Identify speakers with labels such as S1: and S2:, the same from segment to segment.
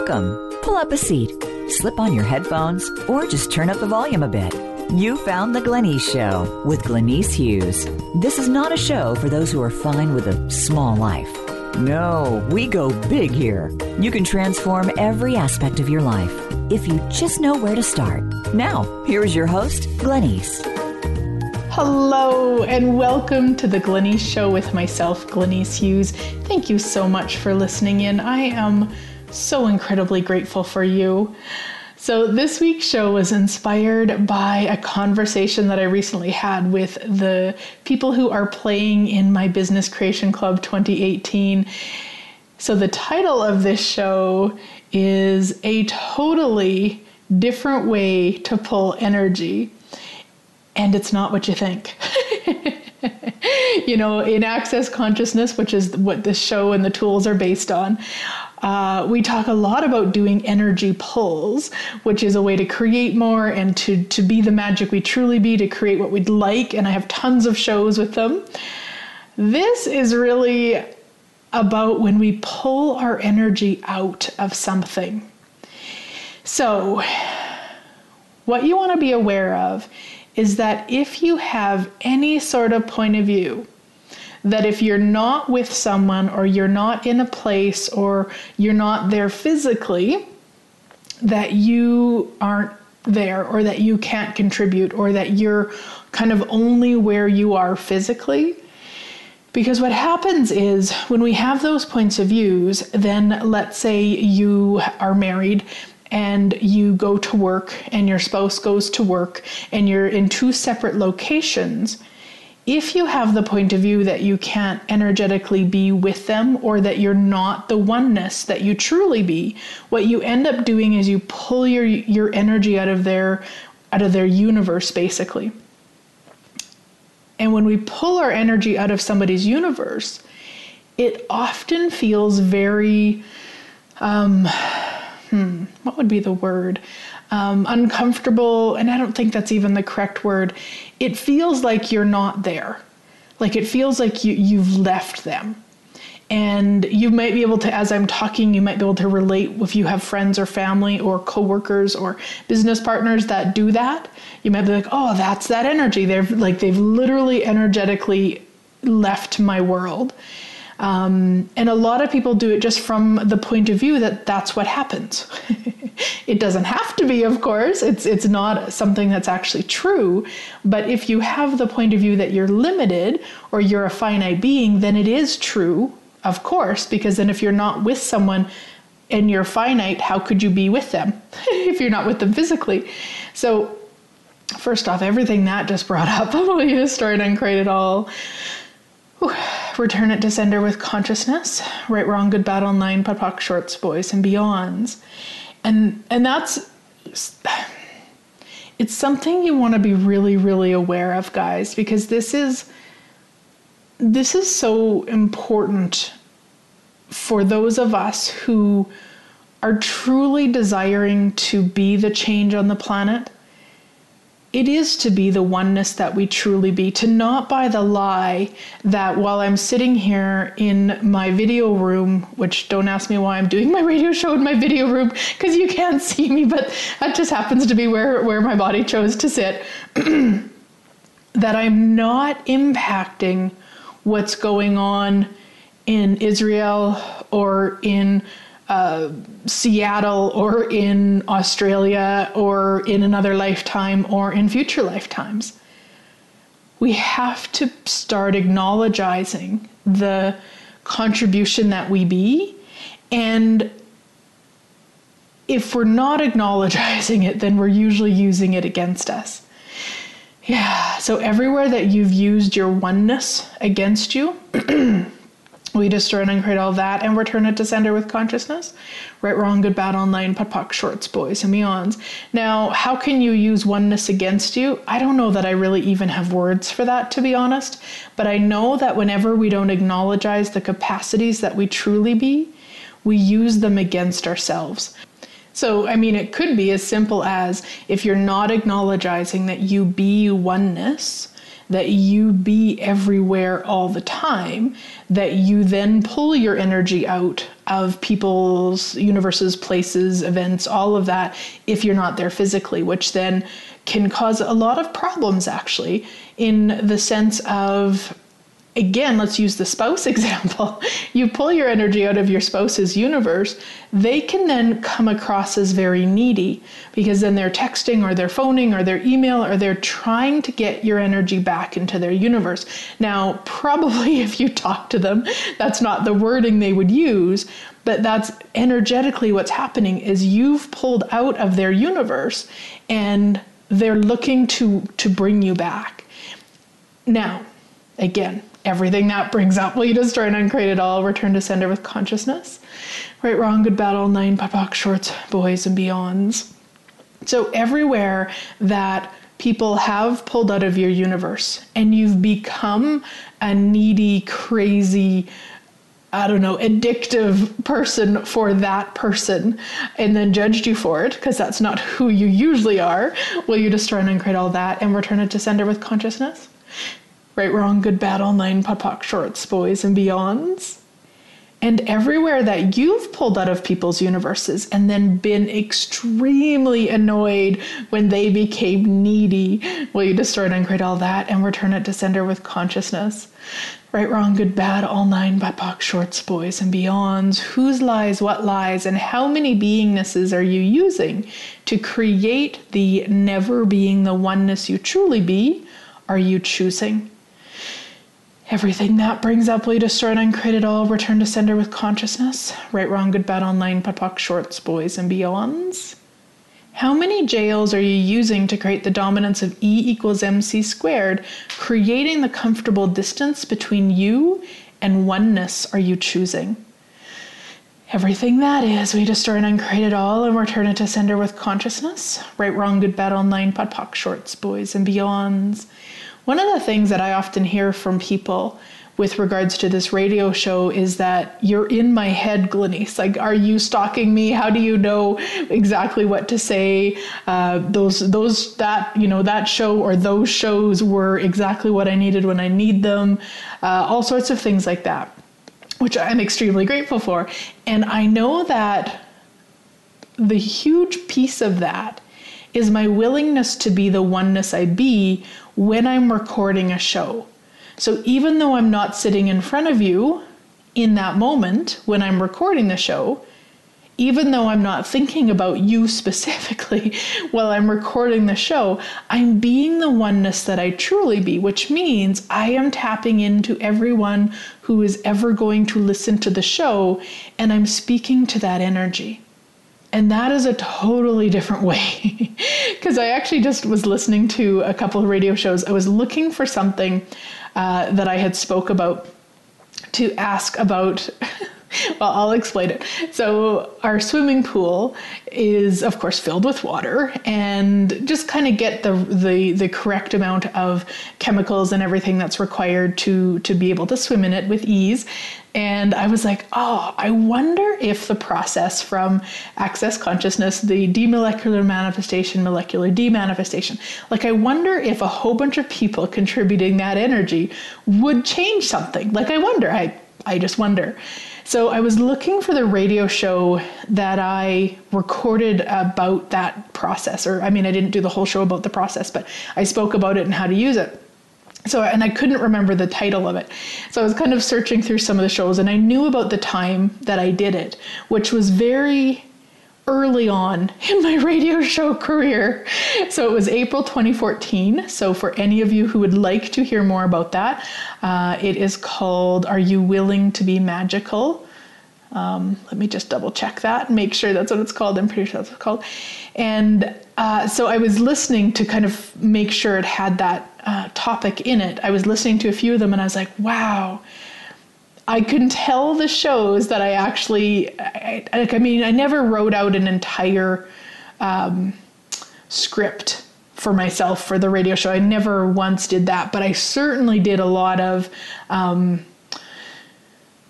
S1: Welcome. Pull up a seat, slip on your headphones, or just turn up the volume a bit. You found The Glenyce Show with Glenyce Hughes. This is not a show for those who are fine with a small life. No, we go big here. You can transform every aspect of your life if you just know where to start. Now, here's your host, Glenyce.
S2: Hello, and welcome to the Glenyce Show with myself, Glenyce Hughes. Thank you so much for listening in. I am so incredibly grateful for you. So, this week's show was inspired by a conversation that I recently had with the people who are playing in my Business Creation Club 2018. So, the title of this show is A Totally Different Way to Pull Energy. And it's not what you think. you know, in Access Consciousness, which is what this show and the tools are based on, uh, we talk a lot about doing energy pulls, which is a way to create more and to, to be the magic we truly be, to create what we'd like. And I have tons of shows with them. This is really about when we pull our energy out of something. So, what you want to be aware of is that if you have any sort of point of view that if you're not with someone or you're not in a place or you're not there physically, that you aren't there or that you can't contribute or that you're kind of only where you are physically. Because what happens is when we have those points of views, then let's say you are married and you go to work and your spouse goes to work and you're in two separate locations if you have the point of view that you can't energetically be with them or that you're not the oneness that you truly be, what you end up doing is you pull your your energy out of their out of their universe basically. And when we pull our energy out of somebody's universe, it often feels very um, hmm, what would be the word? Um, uncomfortable, and I don't think that's even the correct word. It feels like you're not there. Like it feels like you, you've left them. And you might be able to, as I'm talking, you might be able to relate if you have friends or family or coworkers or business partners that do that. You might be like, oh, that's that energy. They're like, they've literally energetically left my world. Um, and a lot of people do it just from the point of view that that's what happens. it doesn't have to be, of course. It's it's not something that's actually true. But if you have the point of view that you're limited or you're a finite being, then it is true, of course. Because then if you're not with someone and you're finite, how could you be with them if you're not with them physically? So first off, everything that just brought up, want you to start and create it all. Return it to sender with consciousness. Right, wrong, good, bad, all nine, POD POC, shorts, boys, and beyonds. And and that's it's something you want to be really, really aware of, guys, because this is this is so important for those of us who are truly desiring to be the change on the planet it is to be the oneness that we truly be, to not buy the lie that while I'm sitting here in my video room, which don't ask me why I'm doing my radio show in my video room, because you can't see me, but that just happens to be where, where my body chose to sit, that I'm not impacting what's going on in Israel or in uh, Seattle or in Australia or in another lifetime or in future lifetimes. We have to start acknowledging the contribution that we be. And if we're not acknowledging it, then we're usually using it against us. Yeah, so everywhere that you've used your oneness against you, we destroy and uncreate all that and return it to sender with consciousness. Right, wrong, good, bad, all nine, POD POC, shorts, boys, and beyonds. Now, how can you use oneness against you? I don't know that I really even have words for that, to be honest, but I know that whenever we don't acknowledge the capacities that we truly be, we use them against ourselves. So, I mean, it could be as simple as if you're not acknowledging that you be oneness, that you be everywhere all the time, that you then pull your energy out of people's universes, places, events, all of that if you're not there physically, which then can cause a lot of problems actually in the sense of again, let's use the spouse example. You pull your energy out of your spouse's universe, they can then come across as very needy because then they're texting or they're phoning or they're email or they're trying to get your energy back into their universe. Now, probably if you talk to them, that's not the wording they would use, but that's energetically what's happening is you've pulled out of their universe and they're looking to to bring you back. Now, again, everything that brings up will you destroy and uncreate it all return to sender with consciousness right wrong good bad all nine POD shorts boys and beyonds so everywhere that people have pulled out of your universe and you've become a needy crazy I don't know, addictive person for that person and then judged you for it, because that's not who you usually are, will you destroy and uncreate all that and return it to sender with consciousness? Right, wrong, good, bad, all nine POD shorts, boys and beyonds. And everywhere that you've pulled out of people's universes and then been extremely annoyed when they became needy, will you destroy and uncreate all that and return it to sender with consciousness? Right, wrong, good, bad, all nine POD POC shorts, boys and beyonds. Whose lies, what lies, and how many beingnesses are you using to create the never being the oneness you truly be? Are you choosing? Everything that brings up, will you destroy and uncreate it all, return to sender with consciousness? Right, wrong, good, bad, all nine, POD shorts, boys and beyonds. How many jails are you using to create the dominance of E equals mc squared, creating the comfortable distance between you and oneness are you choosing? Everything that is, we destroy and uncreate it all and return it to sender with consciousness. Right, wrong, good, bad, all nine, POD shorts, boys and beyonds. One of the things that I often hear from people with regards to this radio show is that you're in my head, Glenyce. Like, are you stalking me? How do you know exactly what to say? Uh, those, those, that, you know, that show or those shows were exactly what I needed when I need them. Uh, all sorts of things like that, which I'm extremely grateful for. And I know that the huge piece of that is my willingness to be the oneness I be when I'm recording a show. So even though I'm not sitting in front of you in that moment when I'm recording the show, even though I'm not thinking about you specifically while I'm recording the show, I'm being the oneness that I truly be, which means I am tapping into everyone who is ever going to listen to the show and I'm speaking to that energy. And that is a totally different way. Because I actually just was listening to a couple of radio shows. I was looking for something uh, that I had spoke about to ask about well, I'll explain it. So, our swimming pool is, of course, filled with water, and just kind of get the, the the correct amount of chemicals and everything that's required to to be able to swim in it with ease. And I was like, oh, I wonder if the process from access consciousness, the demolecular manifestation, molecular demanifestation, like, I wonder if a whole bunch of people contributing that energy would change something. Like, I wonder, I, I just wonder. So I was looking for the radio show that I recorded about that process. Or, I mean, I didn't do the whole show about the process, but I spoke about it and how to use it. So, and I couldn't remember the title of it. So I was kind of searching through some of the shows and I knew about the time that I did it, which was very early on in my radio show career. So it was April 2014. So for any of you who would like to hear more about that, uh, it is called Are You Willing to Be Magical? Um, let me just double check that and make sure that's what it's called. I'm pretty sure that's what it's called. And uh, so I was listening to kind of make sure it had that uh, topic in it. I was listening to a few of them and I was like, wow, I can tell the shows that I actually, I, like, I mean, I never wrote out an entire um, script for myself for the radio show. I never once did that, but I certainly did a lot of, um,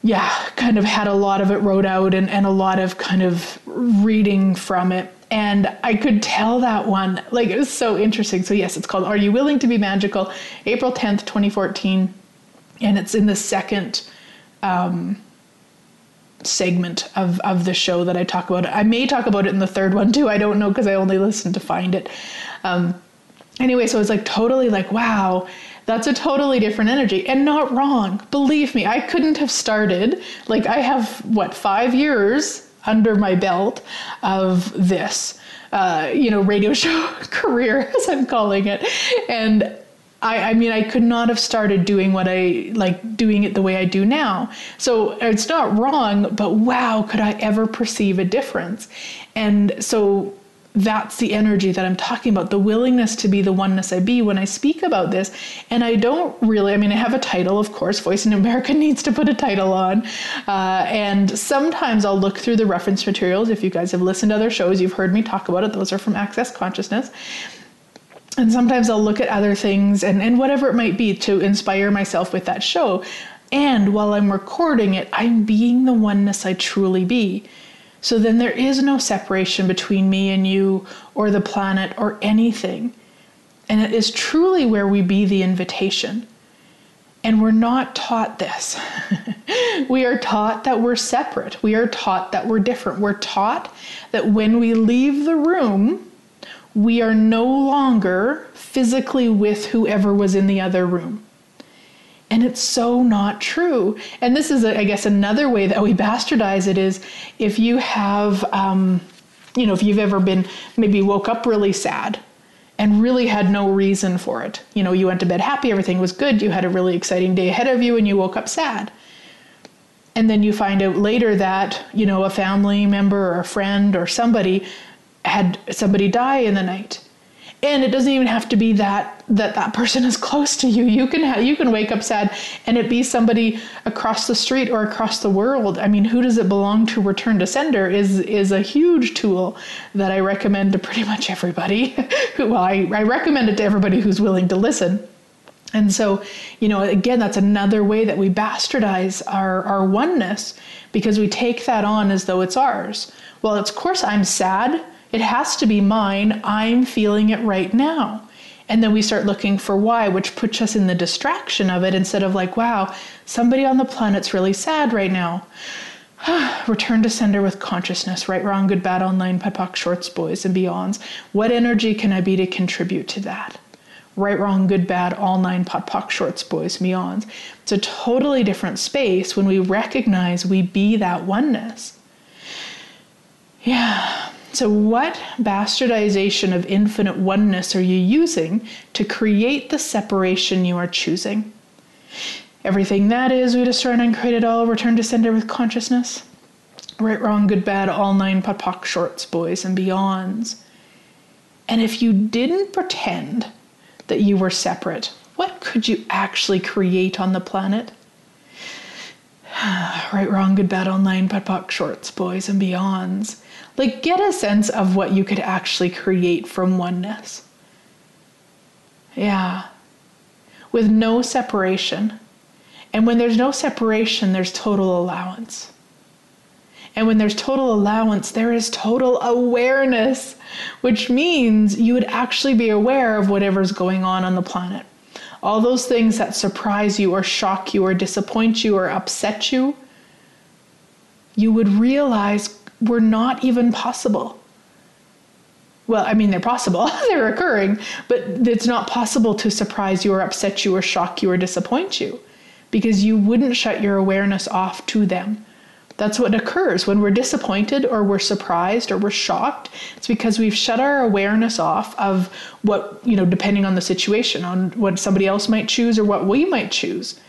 S2: yeah, kind of had a lot of it wrote out and, and a lot of kind of reading from it And I could tell that one, like, it was so interesting. So, yes, it's called Are You Willing to Be Magical? April 10th, 2014. And it's in the second um, segment of, of the show that I talk about. I may talk about it in the third one too. I don't know because I only listened to find it. Um, anyway, so it's like totally like, wow, that's a totally different energy and not wrong. Believe me, I couldn't have started. Like, I have, what, five years under my belt of this, uh, you know, radio show career, as I'm calling it. And I, I, mean, I could not have started doing what I like doing it the way I do now. So it's not wrong, but wow, could I ever perceive a difference? And so that's the energy that I'm talking about the willingness to be the oneness I be when I speak about this. And I don't really, I mean, I have a title, of course, Voice in America needs to put a title on. Uh, and sometimes I'll look through the reference materials. If you guys have listened to other shows, you've heard me talk about it. Those are from Access Consciousness. And sometimes I'll look at other things and, and whatever it might be to inspire myself with that show. And while I'm recording it, I'm being the oneness I truly be. So then there is no separation between me and you or the planet or anything. And it is truly where we be the invitation. And we're not taught this. we are taught that we're separate. We are taught that we're different. We're taught that when we leave the room, we are no longer physically with whoever was in the other room. And it's so not true. And this is, I guess, another way that we bastardize it is if you have, um, you know, if you've ever been maybe woke up really sad and really had no reason for it. You know, you went to bed happy, everything was good, you had a really exciting day ahead of you, and you woke up sad. And then you find out later that, you know, a family member or a friend or somebody had somebody die in the night. And it doesn't even have to be that that that person is close to you. You can ha- you can wake up sad and it be somebody across the street or across the world. I mean who does it belong to? Return to sender is is a huge tool that i recommend to pretty much everybody. Well I, I recommend it to everybody who's willing to listen. And so, you know, again, that's another way that we bastardize our, our oneness because we take that on as though it's ours. Well, of course, I'm sad it has to be mine. I'm feeling it right now. And then we start looking for why, which puts us in the distraction of it instead of like, wow, somebody on the planet's really sad right now. Return to sender with consciousness, right, wrong, good, bad, all nine, POD shorts, boys, and beyonds. What energy can I be to contribute to that? Right, wrong, good, bad, all nine POD shorts, boys, beyonds. It's a totally different space when we recognize we be that oneness. Yeah. So, what bastardization of infinite oneness are you using to create the separation you are choosing? Everything that is, we destroy and uncreate it all, return to sender with consciousness. Right, wrong, good, bad, all nine POD shorts, boys, and beyonds. And if you didn't pretend that you were separate, what could you actually create on the planet? right, wrong, good, bad, all nine POD shorts, boys, and beyonds like, get a sense of what you could actually create from oneness. Yeah. With no separation. And when there's no separation, there's total allowance. And when there's total allowance, there is total awareness, which means you would actually be aware of whatever's going on on the planet. All those things that surprise you or shock you or disappoint you or upset you, you would realize were not even possible. Well, I mean, they're possible, they're occurring, but it's not possible to surprise you or upset you or shock you or disappoint you because you wouldn't shut your awareness off to them. That's what occurs when we're disappointed or we're surprised or we're shocked. It's because we've shut our awareness off of what, you know, depending on the situation, on what somebody else might choose or what we might choose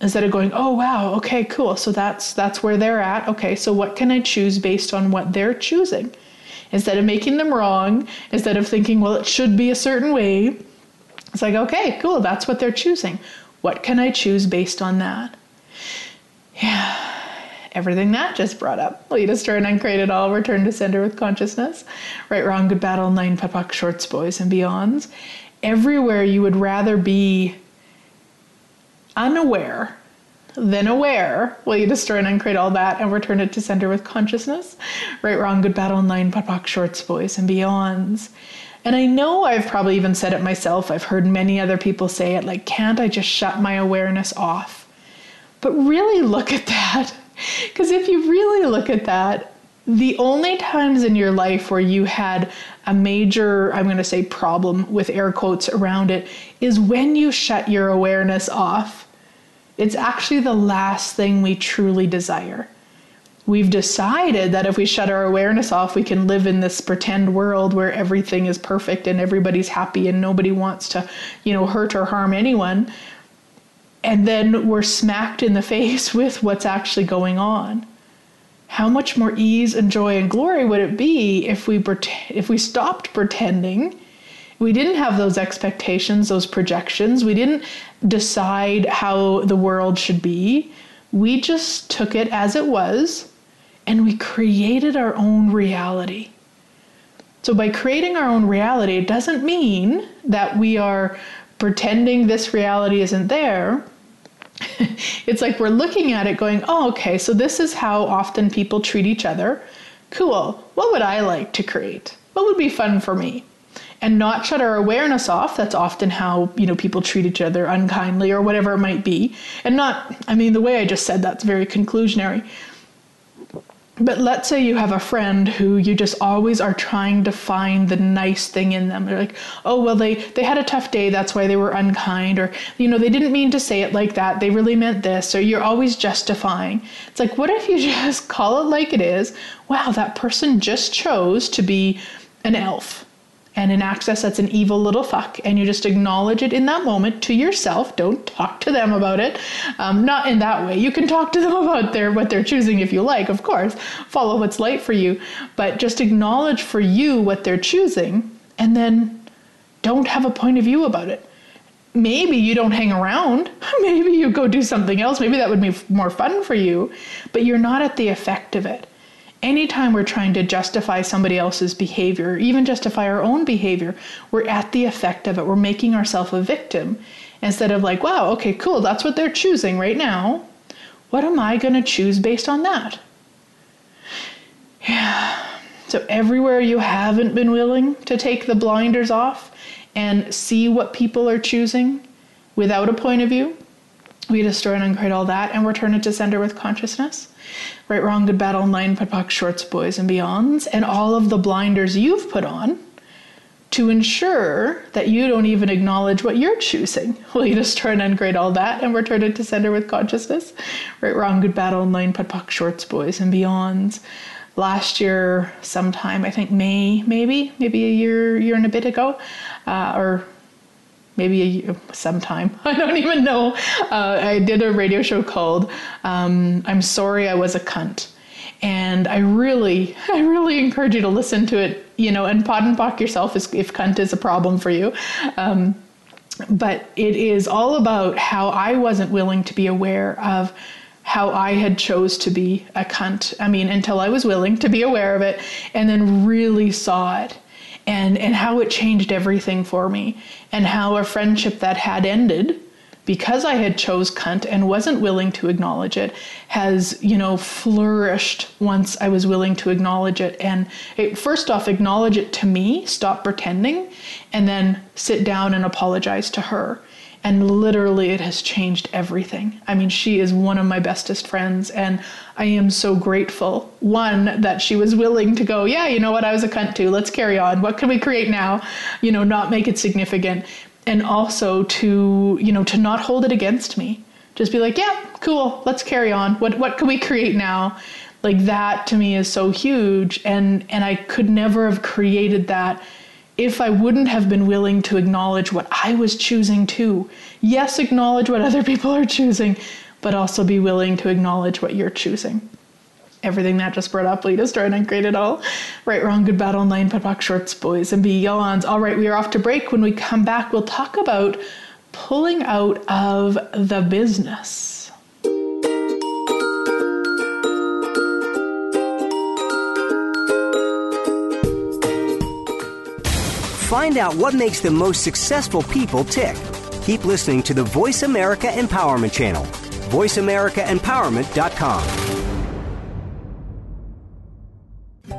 S2: instead of going oh wow okay cool so that's that's where they're at okay so what can i choose based on what they're choosing? Instead of making them wrong instead of thinking well it should be a certain way it's like okay cool that's what they're choosing. What can i choose based on that? Yeah everything that just brought up. Lead us turn and create it all return to sender with consciousness. Right wrong good battle nine POD shorts boys and beyonds. Everywhere you would rather be unaware then aware. Will you destroy and uncreate all that and return it to center with consciousness? Right, wrong, good, bad, all nine, POD shorts, boys, and beyonds. And I know I've probably even said it myself. I've heard many other people say it like, can't I just shut my awareness off? But really look at that. Because if you really look at that, the only times in your life where you had a major, I'm going to say problem with air quotes around it, is when you shut your awareness off. It's actually the last thing we truly desire. We've decided that if we shut our awareness off, we can live in this pretend world where everything is perfect and everybody's happy and nobody wants to, you know, hurt or harm anyone. And then we're smacked in the face with what's actually going on how much more ease and joy and glory would it be if we if we stopped pretending we didn't have those expectations those projections we didn't decide how the world should be we just took it as it was and we created our own reality so by creating our own reality it doesn't mean that we are pretending this reality isn't there it's like we're looking at it going, oh, okay, so this is how often people treat each other. Cool. What would I like to create? What would be fun for me? And not shut our awareness off. That's often how, you know, people treat each other unkindly or whatever it might be. And not, I mean, the way I just said that's very conclusionary. But let's say you have a friend who you just always are trying to find the nice thing in them. They're like, "Oh, well they they had a tough day, that's why they were unkind," or you know, they didn't mean to say it like that. They really meant this. Or you're always justifying. It's like, what if you just call it like it is? Wow, that person just chose to be an elf and in access that's an evil little fuck. And you just acknowledge it in that moment to yourself. Don't talk to them about it. Um, not in that way. You can talk to them about their what they're choosing if you like of course. Follow what's light for you. But just acknowledge for you what they're choosing. And then don't have a point of view about it. Maybe you don't hang around. Maybe you go do something else. Maybe that would be more fun for you. But you're not at the effect of it anytime we're trying to justify somebody else's behavior, even justify our own behavior, we're at the effect of it. We're making ourselves a victim instead of like, wow, okay, cool, that's what they're choosing right now. What am I going to choose based on that? Yeah. So, everywhere you haven't been willing to take the blinders off and see what people are choosing without a point of view, we destroy and uncreate all that and return it to sender with consciousness. Right, wrong, good, bad, all nine, POD shorts, boys, and beyonds, and all of the blinders you've put on to ensure that you don't even acknowledge what you're choosing. Will you destroy and uncreate all that and return it to sender with consciousness? Right, wrong, good, bad, all nine, POD shorts, boys, and beyonds. Last year, sometime, I think May, maybe, maybe a year, year and a bit ago, uh, or maybe a, sometime. I don't even know. Uh, I did a radio show called um, "I'm Sorry I Was a Cunt," and I really, I really encourage you to listen to it. You know, and POD and POC yourself if, if cunt is a problem for you. Um, but it is all about how I wasn't willing to be aware of how I had chose to be a cunt. I mean, until I was willing to be aware of it and then really saw it and and how it changed everything for me and how a friendship that had ended because I had chose cunt and wasn't willing to acknowledge it has, you know, flourished once I was willing to acknowledge it. And it, first off acknowledge it to me, stop pretending, and then sit down and apologize to her and literally it has changed everything. I mean, she is one of my bestest friends, and I am so grateful. One, that she was willing to go, yeah, you know what, I was a cunt too, let's carry on. What can we create now? You know, not make it significant. And also to, you know, to not hold it against me. Just be like, yeah, cool, let's carry on. What what can we create now? Like that to me is so huge and and I could never have created that if I wouldn't have been willing to acknowledge what I was choosing too. Yes, acknowledge what other people are choosing, but also be willing to acknowledge what you're choosing. Everything that just brought up, us try and create it all. Right, wrong, good, bad, all nine, POD shorts, boys, and beyonds. All right, we are off to break. When we come back, we'll talk about pulling out of the business.
S3: Find out what makes the most successful people tick. Keep listening to the Voice America Empowerment Channel. voiceamericaempowerment.com.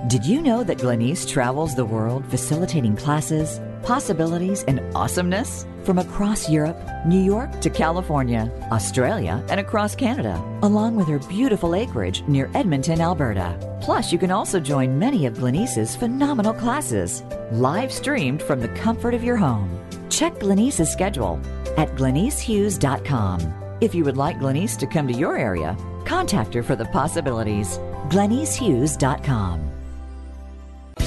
S1: Did you know that Glenyce travels the world facilitating classes, possibilities, and awesomeness? From across Europe, New York to California, Australia, and across Canada, along with her beautiful acreage near Edmonton, Alberta. Plus, you can also join many of Glenyce's phenomenal classes, live streamed from the comfort of your home. Check Glenyce's schedule at glenycehughes.com. If you would like Glenyce to come to your area, contact her for the possibilities. glenycehughes.com.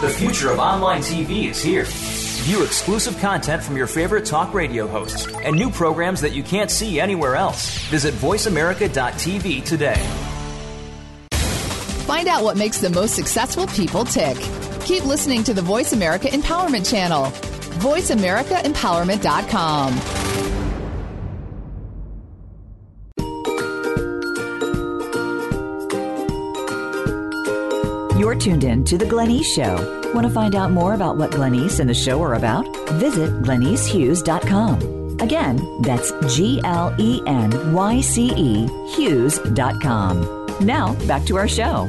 S4: The future of online TV is here. View exclusive content from your favorite talk radio hosts and new programs that you can't see anywhere else. Visit VoiceAmerica.tv today.
S5: Find out what makes the most successful people tick. Keep listening to the Voice America Empowerment Channel. VoiceAmericaEmpowerment.com.
S1: tuned in to The Glenyce Show. Want to find out more about what Glenyce and the show are about? Visit glenycehughes.com. Again, that's G L E N Y C E Hughes.com. Now, back to our show.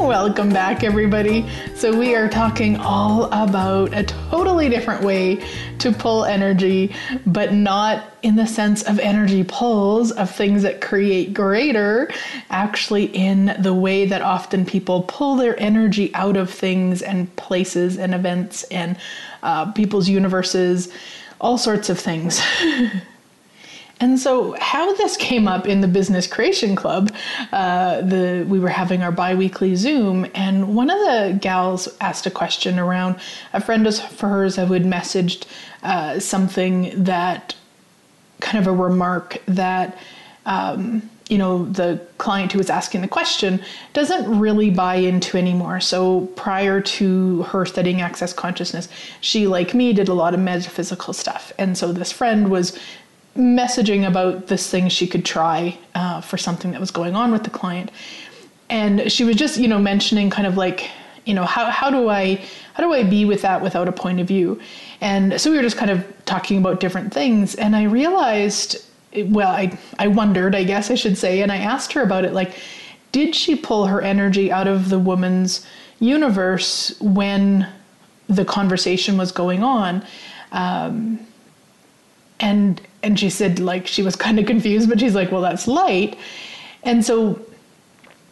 S2: Welcome back, everybody. So, we are talking all about a totally different way to pull energy, but not in the sense of energy pulls, of things that create greater, actually, in the way that often people pull their energy out of things and places and events and uh, people's universes, all sorts of things. And so, how this came up in the Business Creation Club, uh, the we were having our biweekly Zoom, and one of the gals asked a question around a friend of hers who had messaged uh, something that kind of a remark that. Um, you know, the client who was asking the question doesn't really buy into anymore. So prior to her studying access consciousness, she, like me, did a lot of metaphysical stuff. And so this friend was messaging about this thing she could try uh, for something that was going on with the client. And she was just you know mentioning kind of like you know how, how do i how do i be with that without a point of view? And so we were just kind of talking about different things and i realized well i i wondered i guess i should say and i asked her about it like did she pull her energy out of the woman's universe when the conversation was going on? Um, and and she said like she was kind of confused but she's like well that's light and so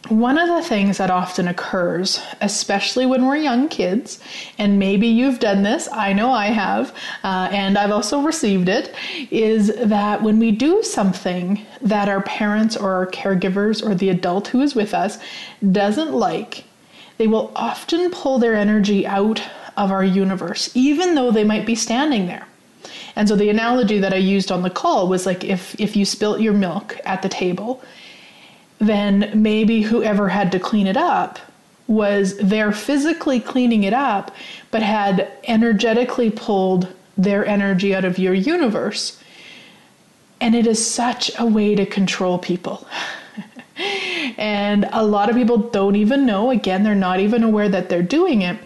S2: one of the things that often occurs, especially when we're young kids, and maybe you've done this, I know I have, uh, and I've also received it, is that when we do something that our parents or our caregivers or the adult who is with us doesn't like, they will often pull their energy out of our universe, even though they might be standing there. And so the analogy that I used on the call was like if if you spilt your milk at the table, then maybe whoever had to clean it up was there physically cleaning it up, but had energetically pulled their energy out of your universe. And it is such a way to control people. and a lot of people don't even know, again, they're not even aware that they're doing it.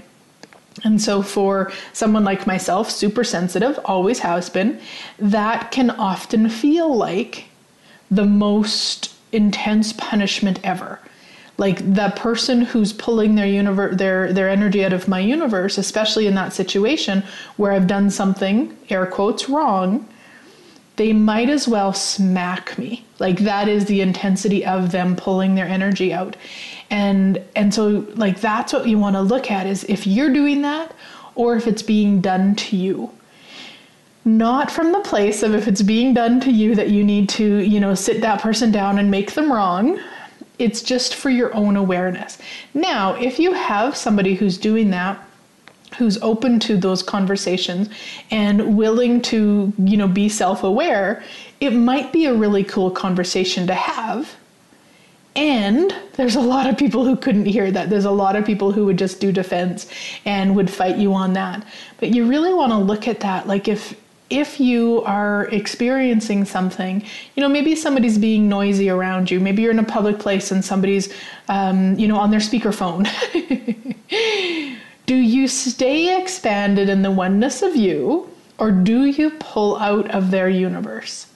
S2: And so, for someone like myself, super sensitive, always has been, that can often feel like the most intense punishment ever. Like the person who's pulling their universe, their their energy out of my universe, especially in that situation where I've done something, air quotes, wrong, they might as well smack me. Like that is the intensity of them pulling their energy out and and so like that's what you want to look at is if you're doing that or if it's being done to you. Not from the place of if it's being done to you that you need to you know sit that person down and make them wrong. It's just for your own awareness. Now if you have somebody who's doing that who's open to those conversations and willing to, you know, be self-aware, it might be a really cool conversation to have. And there's a lot of people who couldn't hear that. There's a lot of people who would just do defense and would fight you on that. But you really want to look at that like if if you are experiencing something, you know, maybe somebody's being noisy around you. Maybe you're in a public place and somebody's, um, you know, on their speakerphone. do you stay expanded in the oneness of you, or do you pull out of their universe?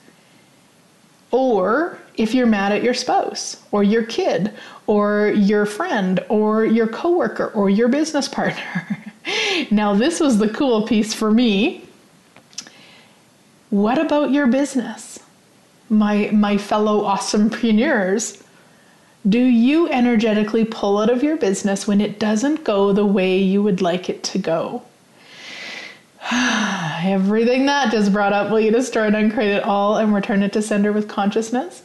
S2: Or if you're mad at your spouse, or your kid, or your friend, or your coworker, or your business partner. now, this was the cool piece for me what about your business? My, my fellow awesomepreneurs, do you energetically pull out of your business when it doesn't go the way you would like it to go? Everything that just brought up, will you destroy and uncreate it all and return it to sender with consciousness?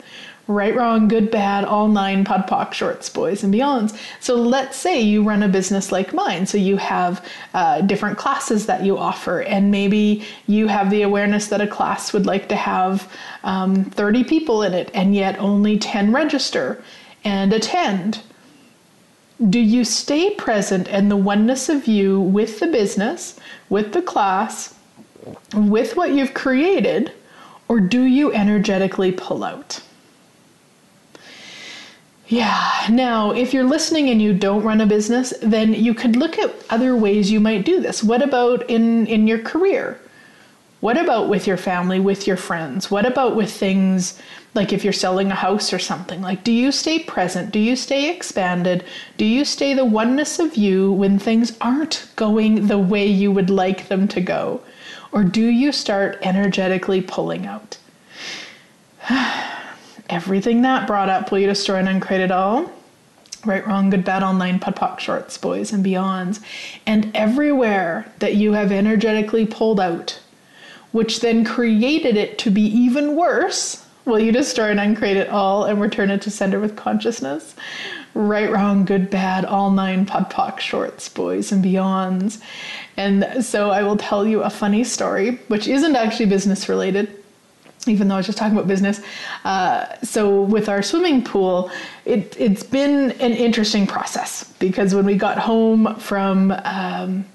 S2: right, wrong, good, bad, all nine POD POC shorts, boys and beyonds. So let's say you run a business like mine. So you have uh, different classes that you offer, and maybe you have the awareness that a class would like to have um, 30 people in it, and yet only 10 register and attend. Do you stay present in the oneness of you with the business, with the class, with what you've created, or do you energetically pull out? Yeah. Now, if you're listening and you don't run a business, then you could look at other ways you might do this. What about in in your career? What about with your family, with your friends? What about with things like if you're selling a house or something? Like do you stay present? Do you stay expanded? Do you stay the oneness of you when things aren't going the way you would like them to go? Or do you start energetically pulling out? everything that brought up Will You Destroy and Uncreate It All? Right, wrong, good, bad, all nine POD shorts, boys and beyonds. And everywhere that you have energetically pulled out, which then created it to be even worse, will you destroy and uncreate it all and return it to sender with consciousness? Right, wrong, good, bad, all nine POD POC shorts, boys and beyonds. And so I will tell you a funny story, which isn't actually business related even though I was just talking about business. Uh, so with our swimming pool, it, has been an interesting process because when we got home from um,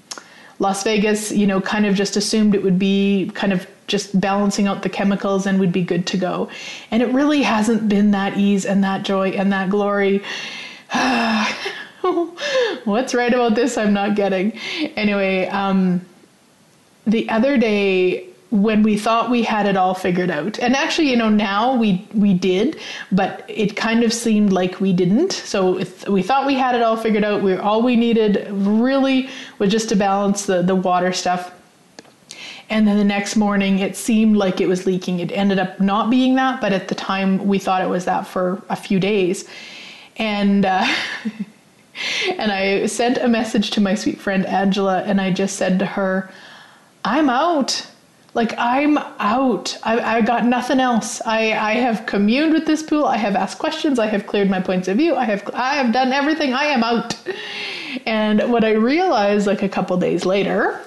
S2: Las Vegas, you know, kind of just assumed it would be kind of just balancing out the chemicals and we'd be good to go. And it really hasn't been that ease and that joy and that glory. What's right about this? I'm not getting. Anyway, um, the other day, when we thought we had it all figured out and actually you know now we we did but it kind of seemed like we didn't so we thought we had it all figured out we all we needed really was just to balance the the water stuff and then the next morning it seemed like it was leaking it ended up not being that but at the time we thought it was that for a few days and uh, and i sent a message to my sweet friend angela and i just said to her i'm out like I'm out. I, I got nothing else. I, I have communed with this pool. I have asked questions. I have cleared my points of view. I have I have done everything. I am out. And what I realized like a couple days later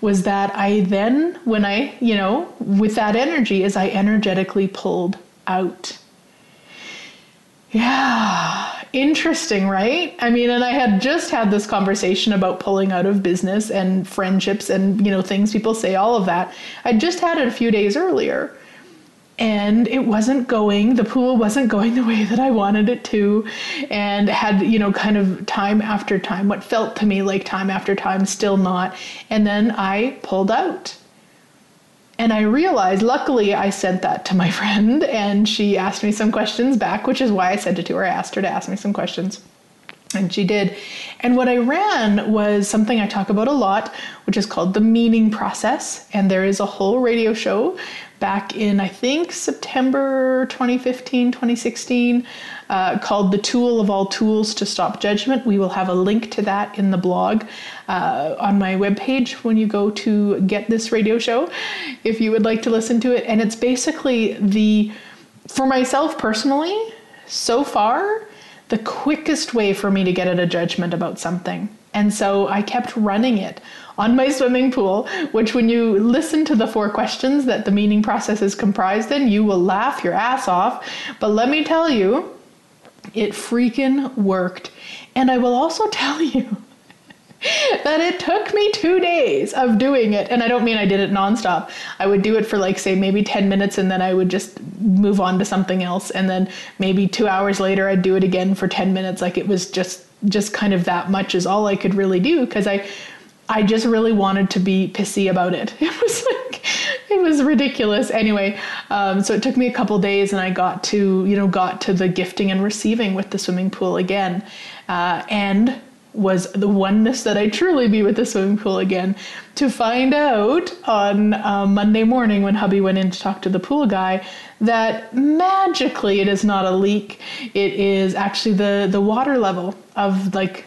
S2: was that I then when I, you know, with that energy is I energetically pulled out. Yeah interesting, right? I mean, and I had just had this conversation about pulling out of business and friendships and, you know, things people say, all of that. I just had it a few days earlier. And it wasn't going, the pool wasn't going the way that I wanted it to. And had, you know, kind of time after time, what felt to me like time after time, still not. And then I pulled out and I realized, luckily, I sent that to my friend and she asked me some questions back, which is why I sent it to her. I asked her to ask me some questions. And she did. And what I ran was something I talk about a lot, which is called the meaning process. And there is a whole radio show back in, I think, September 2015, 2016, uh, called The Tool of All Tools to Stop Judgment. We will have a link to that in the blog uh, on my webpage when you go to get this radio show if you would like to listen to it. And it's basically the, for myself personally, so far, the quickest way for me to get at a judgment about something And so I kept running it on my swimming pool, which, when you listen to the four questions that the meaning process is comprised in, you will laugh your ass off. But let me tell you, it freaking worked. And I will also tell you that it took me two days of doing it. And I don't mean I did it nonstop. I would do it for, like, say, maybe 10 minutes and then I would just move on to something else. And then maybe two hours later, I'd do it again for 10 minutes. Like, it was just just kind of that much is all I could really do because I I just really wanted to be pissy about it. It was like it was ridiculous. Anyway, um, so it took me a couple days, and I got to you know got to the gifting and receiving with the swimming pool again, uh, and was the oneness that I truly be with the swimming pool again. To find out on uh, Monday morning when hubby went in to talk to the pool guy that magically it is not a leak. It is actually the the water level of like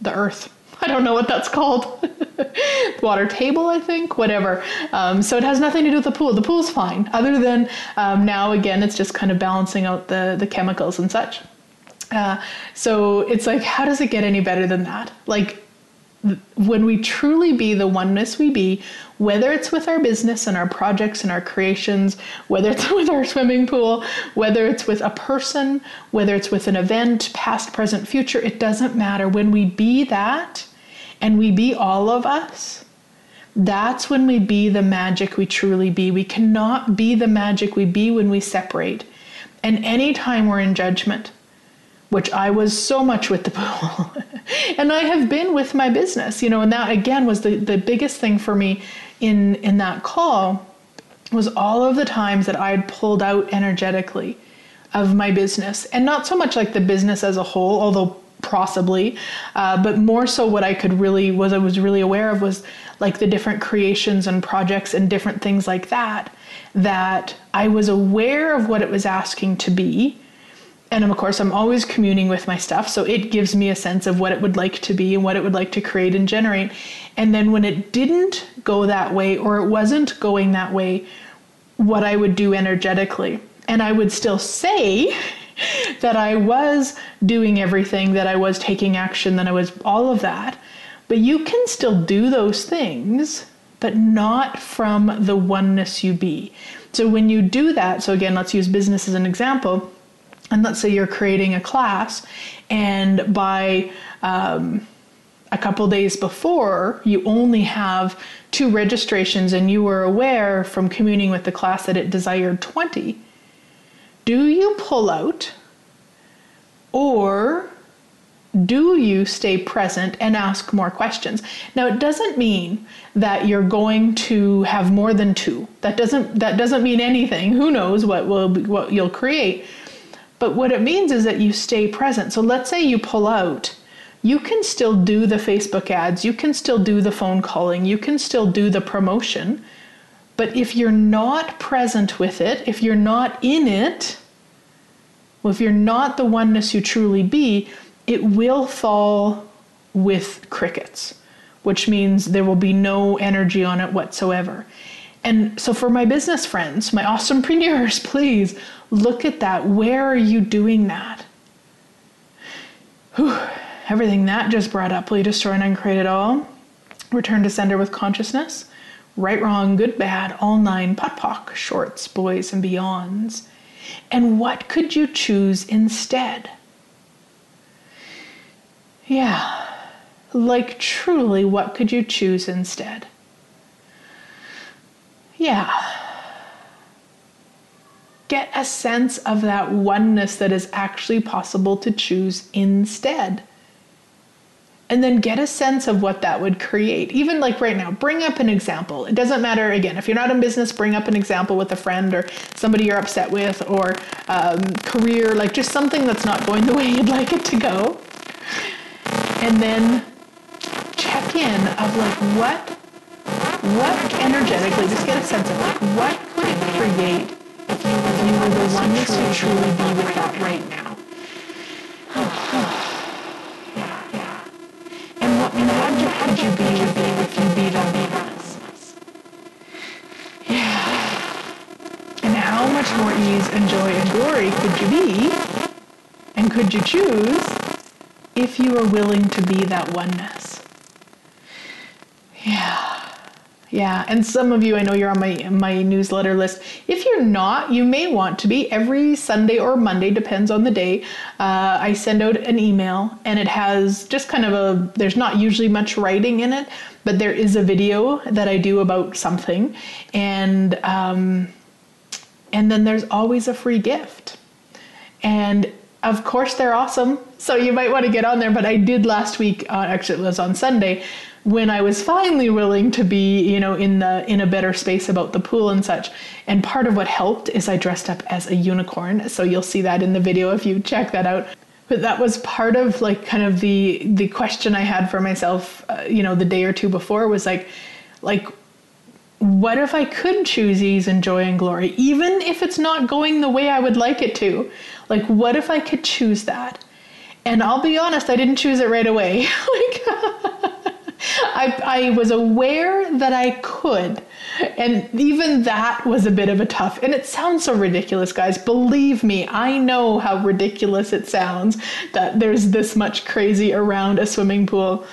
S2: the earth. I don't know what that's called. water table, I think, whatever. Um, so it has nothing to do with the pool. The pool's fine, other than um, now again, it's just kind of balancing out the the chemicals and such. Uh, so it's like, how does it get any better than that? Like, when we truly be the oneness we be, whether it's with our business and our projects and our creations, whether it's with our swimming pool, whether it's with a person, whether it's with an event, past, present, future, it doesn't matter. When we be that and we be all of us, that's when we be the magic we truly be. We cannot be the magic we be when we separate. And anytime we're in judgment, which I was so much with the pool. and I have been with my business, you know, and that again was the, the biggest thing for me in in that call was all of the times that I had pulled out energetically of my business. And not so much like the business as a whole, although possibly, uh, but more so what I could really was I was really aware of was like the different creations and projects and different things like that that I was aware of what it was asking to be and of course i'm always communing with my stuff so it gives me a sense of what it would like to be and what it would like to create and generate. And then when it didn't go that way or it wasn't going that way what i would do energetically. And i would still say that i was doing everything that i was taking action that i was all of that. But you can still do those things but not from the oneness you be. So when you do that so again let's use business as an example and let's say you're creating a class and by um, a couple days before you only have two registrations and you were aware from communing with the class that it desired 20 do you pull out or do you stay present and ask more questions? Now it doesn't mean that you're going to have more than two. That doesn't that doesn't mean anything. Who knows what will what you'll create but what it means is that you stay present. So let's say you pull out. You can still do the Facebook ads, you can still do the phone calling, you can still do the promotion. But if you're not present with it, if you're not in it, well, if you're not the oneness you truly be, it will fall with crickets, which means there will be no energy on it whatsoever. And so, for my business friends, my awesomepreneurs, please look at that. Where are you doing that? Whew, everything that just brought up, will you destroy and uncreate it all? Return to sender with consciousness. Right, wrong, good, bad, all nine, POD POC, shorts, boys, and beyonds. And what could you choose instead? Yeah, like truly, what could you choose instead? Yeah. Get a sense of that oneness that is actually possible to choose instead. And then get a sense of what that would create. Even like right now, bring up an example. It doesn't matter, again, if you're not in business, bring up an example with a friend or somebody you're upset with or um, career, like just something that's not going the way you'd like it to go. And then check in of like what what energetically, just get a sense of like, what could create you, if you were the truly be with that right now? yeah, yeah. And what magic could you be with be if you be that oneness? Yeah. And how much more ease and joy and glory could you be and could you choose if you are willing to be that oneness? Yeah. Yeah, and some of you, I know you're on my my newsletter list. If you're not, you may want to be. Every Sunday or Monday depends on the day. Uh, I send out an email, and it has just kind of a. There's not usually much writing in it, but there is a video that I do about something, and um, and then there's always a free gift, and of course they're awesome. So you might want to get on there. But I did last week. Uh, actually, it was on Sunday when I was finally willing to be, you know, in the in a better space about the pool and such. And part of what helped is I dressed up as a unicorn. So you'll see that in the video if you check that out. But that was part of like kind of the the question I had for myself, uh, you know, the day or two before was like like what if I could choose ease and joy and glory even if it's not going the way I would like it to? Like what if I could choose that? And I'll be honest, I didn't choose it right away. like I, I was aware that I could. And even that was a bit of a tough. And it sounds so ridiculous, guys. Believe me, I know how ridiculous it sounds that there's this much crazy around a swimming pool.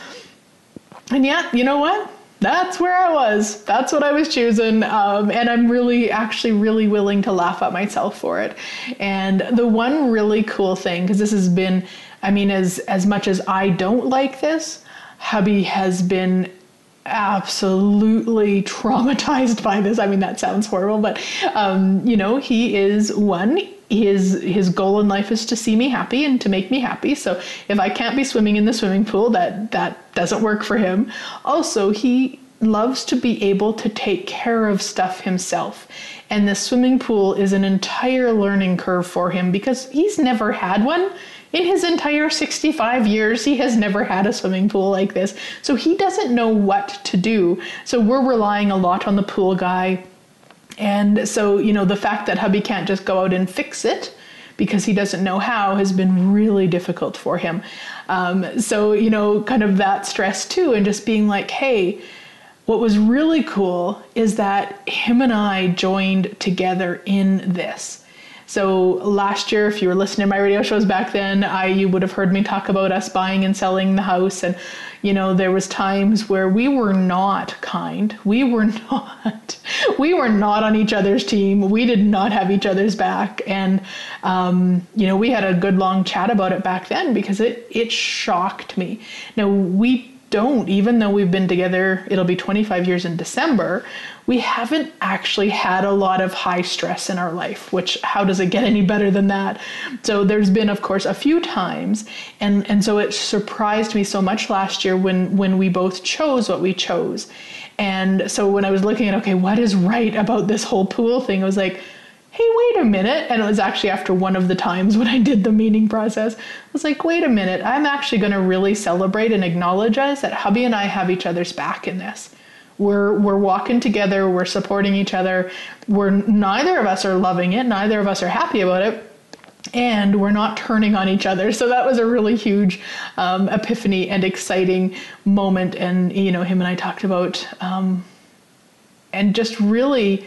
S2: And yet, you know what? That's where I was. That's what I was choosing. Um, and I'm really, actually, really willing to laugh at myself for it. And the one really cool thing, because this has been, I mean, as as much as I don't like this, hubby has been absolutely traumatized by this. I mean, that sounds horrible, but um, you know, he is one. His his goal in life is to see me happy and to make me happy. So if I can't be swimming in the swimming pool, that that doesn't work for him. Also, he loves to be able to take care of stuff himself. And the swimming pool is an entire learning curve for him because he's never had one. In his entire 65 years, he has never had a swimming pool like this. So he doesn't know what to do. So we're relying a lot on the pool guy. And so, you know, the fact that hubby can't just go out and fix it because he doesn't know how has been really difficult for him. Um, so, you know, kind of that stress too, and just being like, hey, what was really cool is that him and I joined together in this. So last year, if you were listening to my radio shows back then, I you would have heard me talk about us buying and selling the house, and you know there was times where we were not kind. We were not. We were not on each other's team. We did not have each other's back, and um, you know we had a good long chat about it back then because it it shocked me. Now we don't, even though we've been together, it'll be 25 years in December, we haven't actually had a lot of high stress in our life, which how does it get any better than that? So there's been, of course, a few times, and, and so it surprised me so much last year when, when we both chose what we chose. And so when I was looking at, okay, what is right about this whole pool thing, I was like, hey, wait a minute. And it was actually after one of the times when I did the meeting process. I was like, wait a minute. I'm actually going to really celebrate and acknowledge that hubby and I have each other's back in this. We're we're walking together, we're supporting each other. We're neither of us are loving it, neither of us are happy about it. And we're not turning on each other. So that was a really huge um, epiphany and exciting moment. And, you know, him and I talked about um, and just really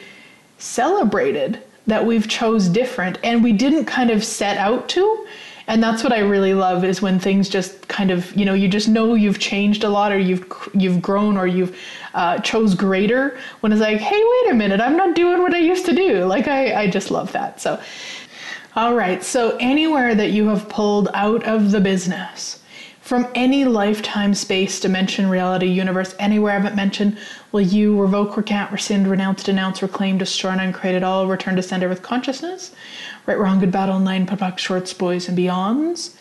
S2: celebrated that we've chose different and we didn't kind of set out to. And that's what I really love is when things just kind of you know you just know you've changed a lot or you've you've grown or you've uh, chose greater when it's like hey wait a minute I'm not doing what I used to do. Like I, I just love that. So all right. So anywhere that you have pulled out of the business from any lifetime, space, dimension, reality, universe, anywhere I haven't mentioned, will you revoke, recant, rescind, renounce, denounce, reclaim, destroy, and uncreate it all, return to sender with consciousness? Right, wrong, good, bad, nine, POD POC, shorts, boys, and beyonds?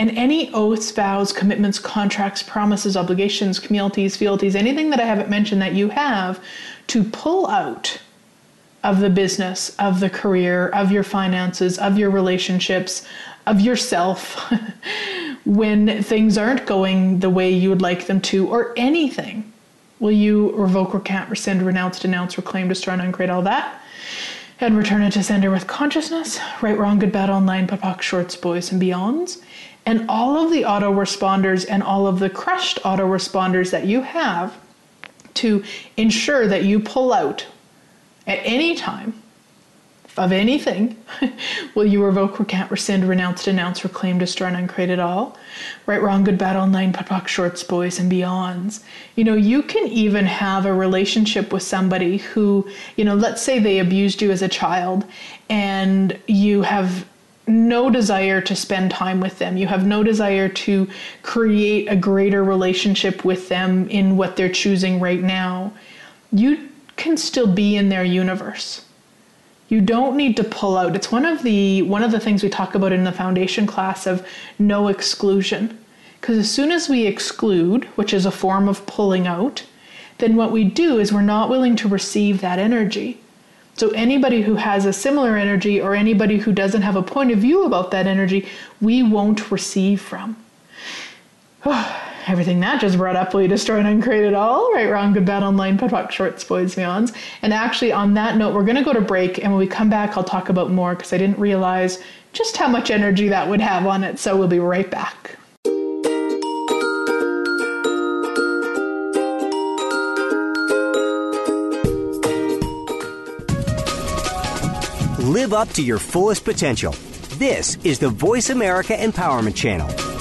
S2: And any oaths, vows, commitments, contracts, promises, obligations, communities, fealties, anything that I haven't mentioned that you have to pull out of the business, of the career, of your finances, of your relationships, of yourself when things aren't going the way you would like them to, or anything? Will you revoke, recant, rescind, renounce, denounce, reclaim, destroy, and uncreate all that? And return it to sender with consciousness, right, wrong, good, bad, all nine, POC, shorts, boys, and beyonds. And all of the autoresponders and all of the crushed autoresponders that you have to ensure that you pull out at any time of anything, will you revoke, recant, rescind, renounce, denounce, reclaim, destroy, and uncreate it all? Right, wrong, good, bad, all nine, POD shorts, boys, and beyonds. You know, you can even have a relationship with somebody who, you know, let's say they abused you as a child and you have no desire to spend time with them. You have no desire to create a greater relationship with them in what they're choosing right now. You can still be in their universe. You don't need to pull out. It's one of the one of the things we talk about in the foundation class of no exclusion. Because as soon as we exclude, which is a form of pulling out, then what we do is we're not willing to receive that energy. So, anybody who has a similar energy or anybody who doesn't have a point of view about that energy, we won't receive from. Everything that just brought up will you destroy and uncreate it all? Right, wrong, good, bad, all nine, POD shorts, boys, beyonds. And actually, on that note, we're going to go to break. And when we come back, I'll talk about more because I didn't realize just how much energy that would have on it. So, we'll be right back.
S3: Live up to your fullest potential. This is the Voice America Empowerment Channel.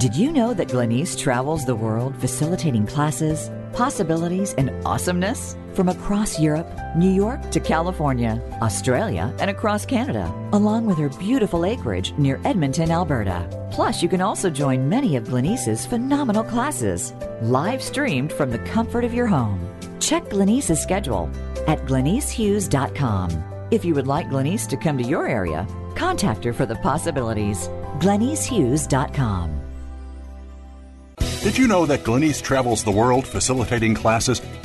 S1: Did you know that Glenyce travels the world facilitating classes, possibilities, and awesomeness? From across Europe, New York to California, Australia, and across Canada, along with her beautiful acreage near Edmonton, Alberta. Plus, you can also join many of Glenyce's phenomenal classes, live streamed from the comfort of your home. Check Glenyce's schedule at glenycehughes.com. If you would like Glenyce to come to your area, contact her for the possibilities. glenycehughes.com.
S6: Did you know that Glenyce travels the world facilitating classes,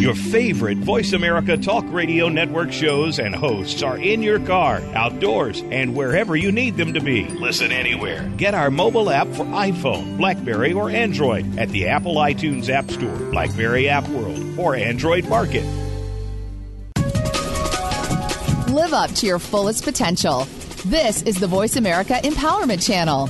S7: Your favorite Voice America Talk Radio Network shows and hosts are in your car, outdoors, and wherever you need them to be. Listen anywhere. Get our mobile app for iPhone, Blackberry, or Android at the Apple iTunes App Store, Blackberry App World, or Android Market.
S5: Live up to your fullest potential. This is the Voice America Empowerment Channel.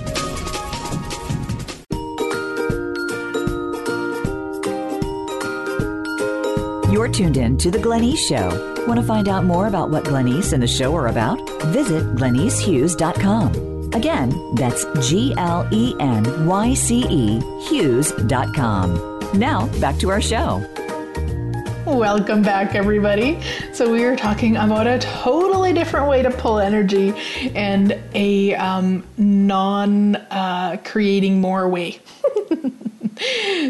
S1: You're tuned in to The Glenyce Show. Want to find out more about what Glenyce and the show are about? Visit glenycehughes.com. Again, that's G L E N Y C E Hughes.com. Now, back to our show.
S2: Welcome back, everybody. So, we are talking about a totally different way to pull energy and a um, non uh, creating more way.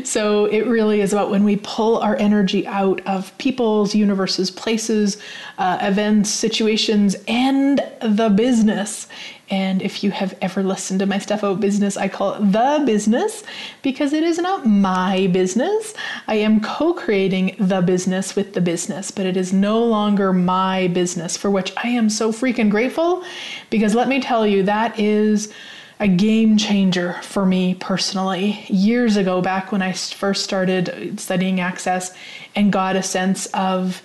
S2: so it really is about when we pull our energy out of people's, universes, places, uh, events, situations, and the business. And if you have ever listened to my stuff about business, I call it the business because it is not my business. I am co creating the business with the business, but it is no longer my business, for which I am so freaking grateful because let me tell you, that is a game changer for me personally. Years ago, back when I first started studying access and got a sense of,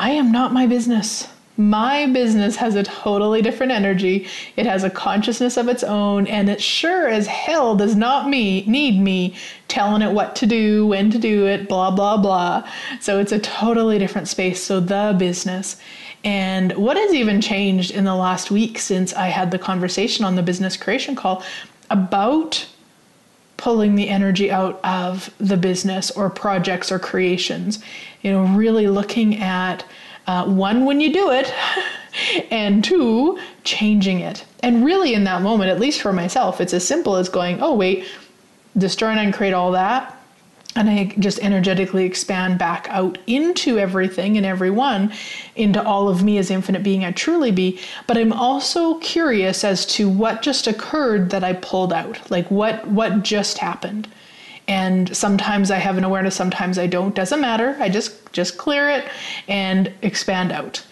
S2: I am not my business. My business has a totally different energy. It has a consciousness of its own, and it sure as hell does not me need me telling it what to do, when to do it, blah blah blah. So it's a totally different space. So the business. And what has even changed in the last week since I had the conversation on the business creation call about pulling the energy out of the business or projects or creations? You know, really looking at uh, one, when you do it, and two, changing it. And really, in that moment, at least for myself, it's as simple as going, oh, wait, destroy and uncreate all that and I just energetically expand back out into everything and everyone, into all of me as infinite being I truly be. But I'm also curious as to what just occurred that I pulled out, like what what just happened. and sometimes I have an awareness, sometimes I don't. Doesn't matter. I just just clear it and expand out.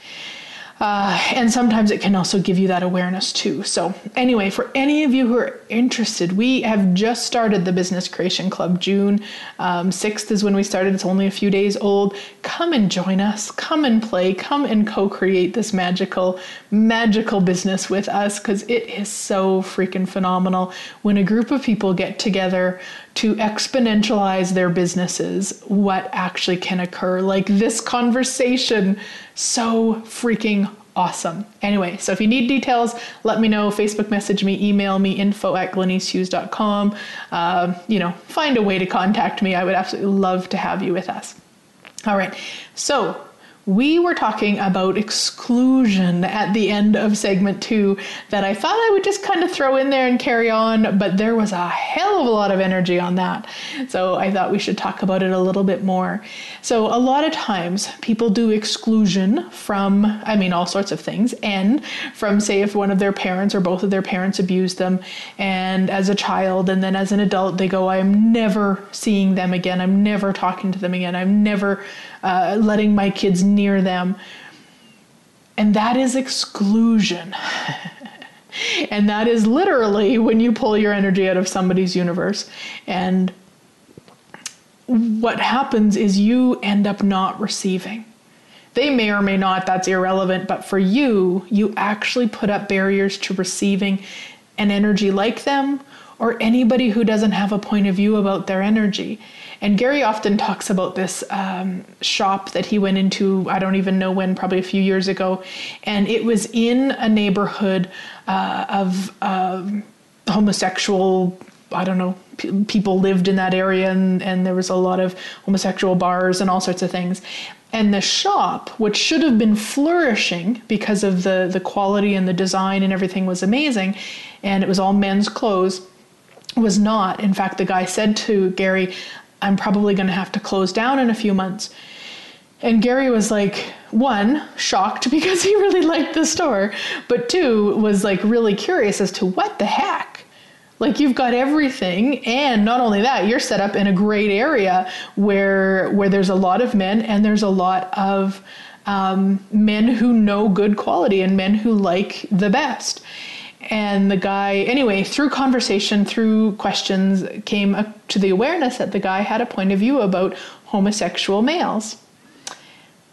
S2: Uh, and sometimes it can also give you that awareness too. So, anyway, for any of you who are interested, we have just started the Business Creation Club. June um, 6th is when we started. It's only a few days old. Come and join us. Come and play. Come and co create this magical, magical business with us because it is so freaking phenomenal when a group of people get together to exponentialize their businesses, what actually can occur. Like this conversation, so freaking awesome. Anyway, so if you need details, let me know. Facebook message me, email me, info at glenycehughes.com. Uh, you know, find a way to contact me. I would absolutely love to have you with us. All right, so we were talking about exclusion at the end of segment two that I thought I would just kind of throw in there and carry on, but there was a hell of a lot of energy on that. So I thought we should talk about it a little bit more. So, a lot of times people do exclusion from, I mean, all sorts of things, and from, say, if one of their parents or both of their parents abused them, and as a child, and then as an adult, they go, I'm never seeing them again, I'm never talking to them again, I'm never uh, letting my kids near them. And that is exclusion. and that is literally when you pull your energy out of somebody's universe. And what happens is you end up not receiving. They may or may not, that's irrelevant, but for you, you actually put up barriers to receiving an energy like them or anybody who doesn't have a point of view about their energy. And Gary often talks about this um, shop that he went into, I don't even know when, probably a few years ago. And it was in a neighborhood uh, of um, homosexual, I don't know, p- people lived in that area, and, and there was a lot of homosexual bars and all sorts of things. And the shop, which should have been flourishing because of the, the quality and the design and everything was amazing, and it was all men's clothes, was not. In fact, the guy said to Gary, I'm probably going to have to close down in a few months. And Gary was like, one, shocked because he really liked the store, but two, was like really curious as to what the heck. Like you've got everything, and not only that, you're set up in a great area where where there's a lot of men and there's a lot of um, men who know good quality and men who like the best. And the guy, anyway, through conversation, through questions, came to the awareness that the guy had a point of view about homosexual males.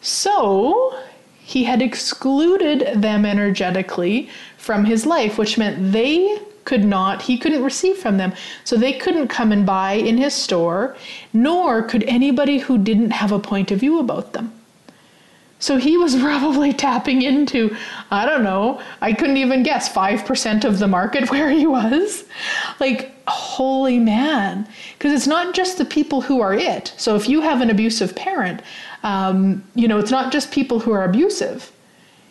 S2: So he had excluded them energetically from his life, which meant they could not, he couldn't receive from them. So they couldn't come and buy in his store, nor could anybody who didn't have a point of view about them. So he was probably tapping into, I don't know, I couldn't even guess, 5% of the market where he was. Like, holy man. Because it's not just the people who are it. So if you have an abusive parent, um, you know, it's not just people who are abusive,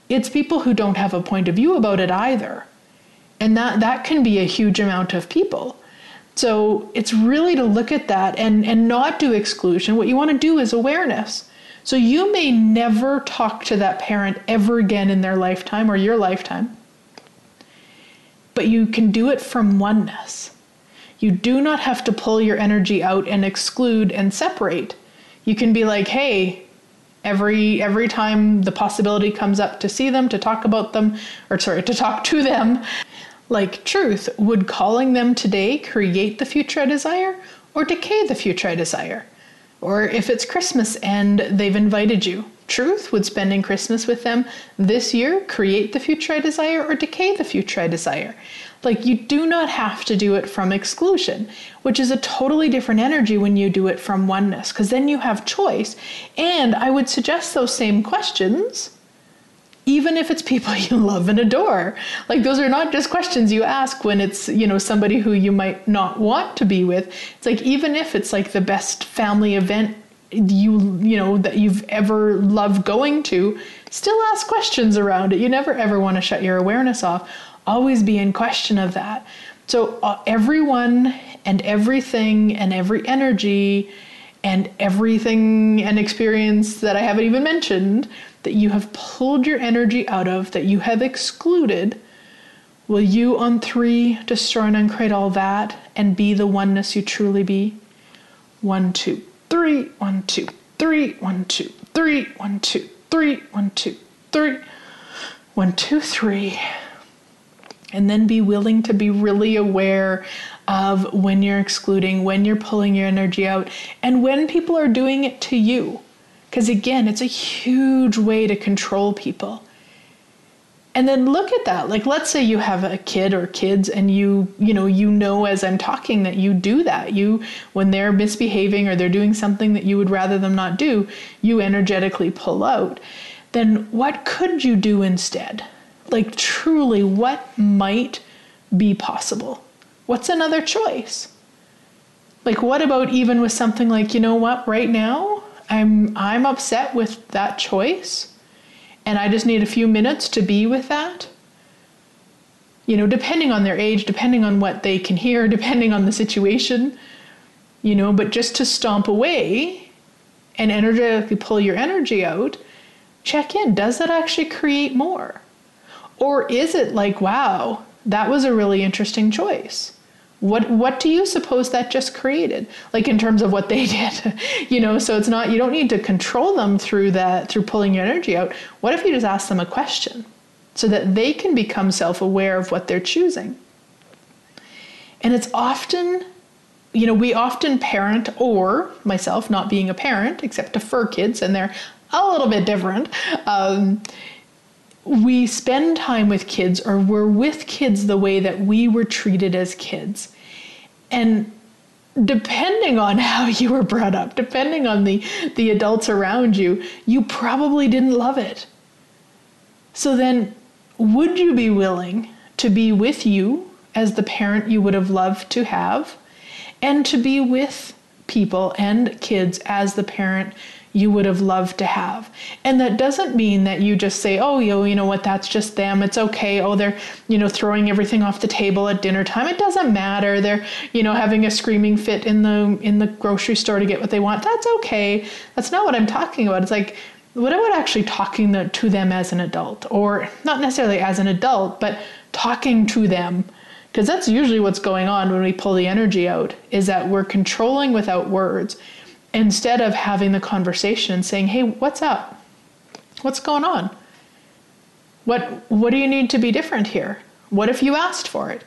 S2: it's people who don't have a point of view about it either. And that, that can be a huge amount of people. So it's really to look at that and, and not do exclusion. What you want to do is awareness. So you may never talk to that parent ever again in their lifetime or your lifetime, but you can do it from oneness. You do not have to pull your energy out and exclude and separate. You can be like, hey, every every time the possibility comes up to see them, to talk about them, or sorry, to talk to them, like truth, would calling them today create the future I desire or decay the future I desire? Or if it's Christmas and they've invited you, truth, would spending Christmas with them this year create the future I desire or decay the future I desire? Like, you do not have to do it from exclusion, which is a totally different energy when you do it from oneness, because then you have choice. And I would suggest those same questions even if it's people you love and adore. Like those are not just questions you ask when it's, you know, somebody who you might not want to be with. It's like even if it's like the best family event you you know that you've ever loved going to, still ask questions around it. You never ever want to shut your awareness off. Always be in question of that. So uh, everyone and everything and every energy and everything and experience that I haven't even mentioned that you have pulled your energy out of, that you have excluded, will you on three destroy and uncreate all that and be the oneness you truly be? one, two, three, one, two, three, one, two, three, one, two, three, one, two, three, one, two, three. And then be willing to be really aware of when you're excluding, when you're pulling your energy out, and when people are doing it to you. Because again, it's a huge way to control people. And then look at that. Like let's say you have a kid or kids and you, you know, you know as I'm talking that you do that. You when they're misbehaving or they're doing something that you would rather them not do, you energetically pull out. Then what could you do instead? Like truly what might be possible? What's another choice? Like what about even with something like, you know what, right now I'm I'm upset with that choice and I just need a few minutes to be with that. You know, depending on their age, depending on what they can hear, depending on the situation, you know, but just to stomp away and energetically pull your energy out, check in. Does that actually create more? Or is it like, wow, that was a really interesting choice? What what do you suppose that just created? Like in terms of what they did you know? So it's not you don't need to control them through that through pulling your energy out. What if you just ask them a question so that they can become self-aware of what they're choosing? And it's often you know we often parent or myself not being a parent except to fur kids and they're a little bit different um, we spend time with kids or we're with kids the way that we were treated as kids. And depending on how you were brought up, depending on the, the adults around you, you probably didn't love it. So then, would you be willing to be with you as the parent you would have loved to have, and to be with people and kids as the parent you would have loved to have. And that doesn't mean that you just say, oh, yo, you know what, that's just them. It's okay. Oh, they're, you know, throwing everything off the table at dinner time. It doesn't matter. They're, you know, having a screaming fit in the in the grocery store to get what they want. That's okay. That's not what I'm talking about. It's like what about actually talking to them as an adult or not necessarily as an adult, but talking to them because that's usually what's going on when we pull the energy out is that we're controlling without words instead of having the conversation and saying, "Hey, what's up? What's going on? What what do you need to be different here? What if you asked for it?"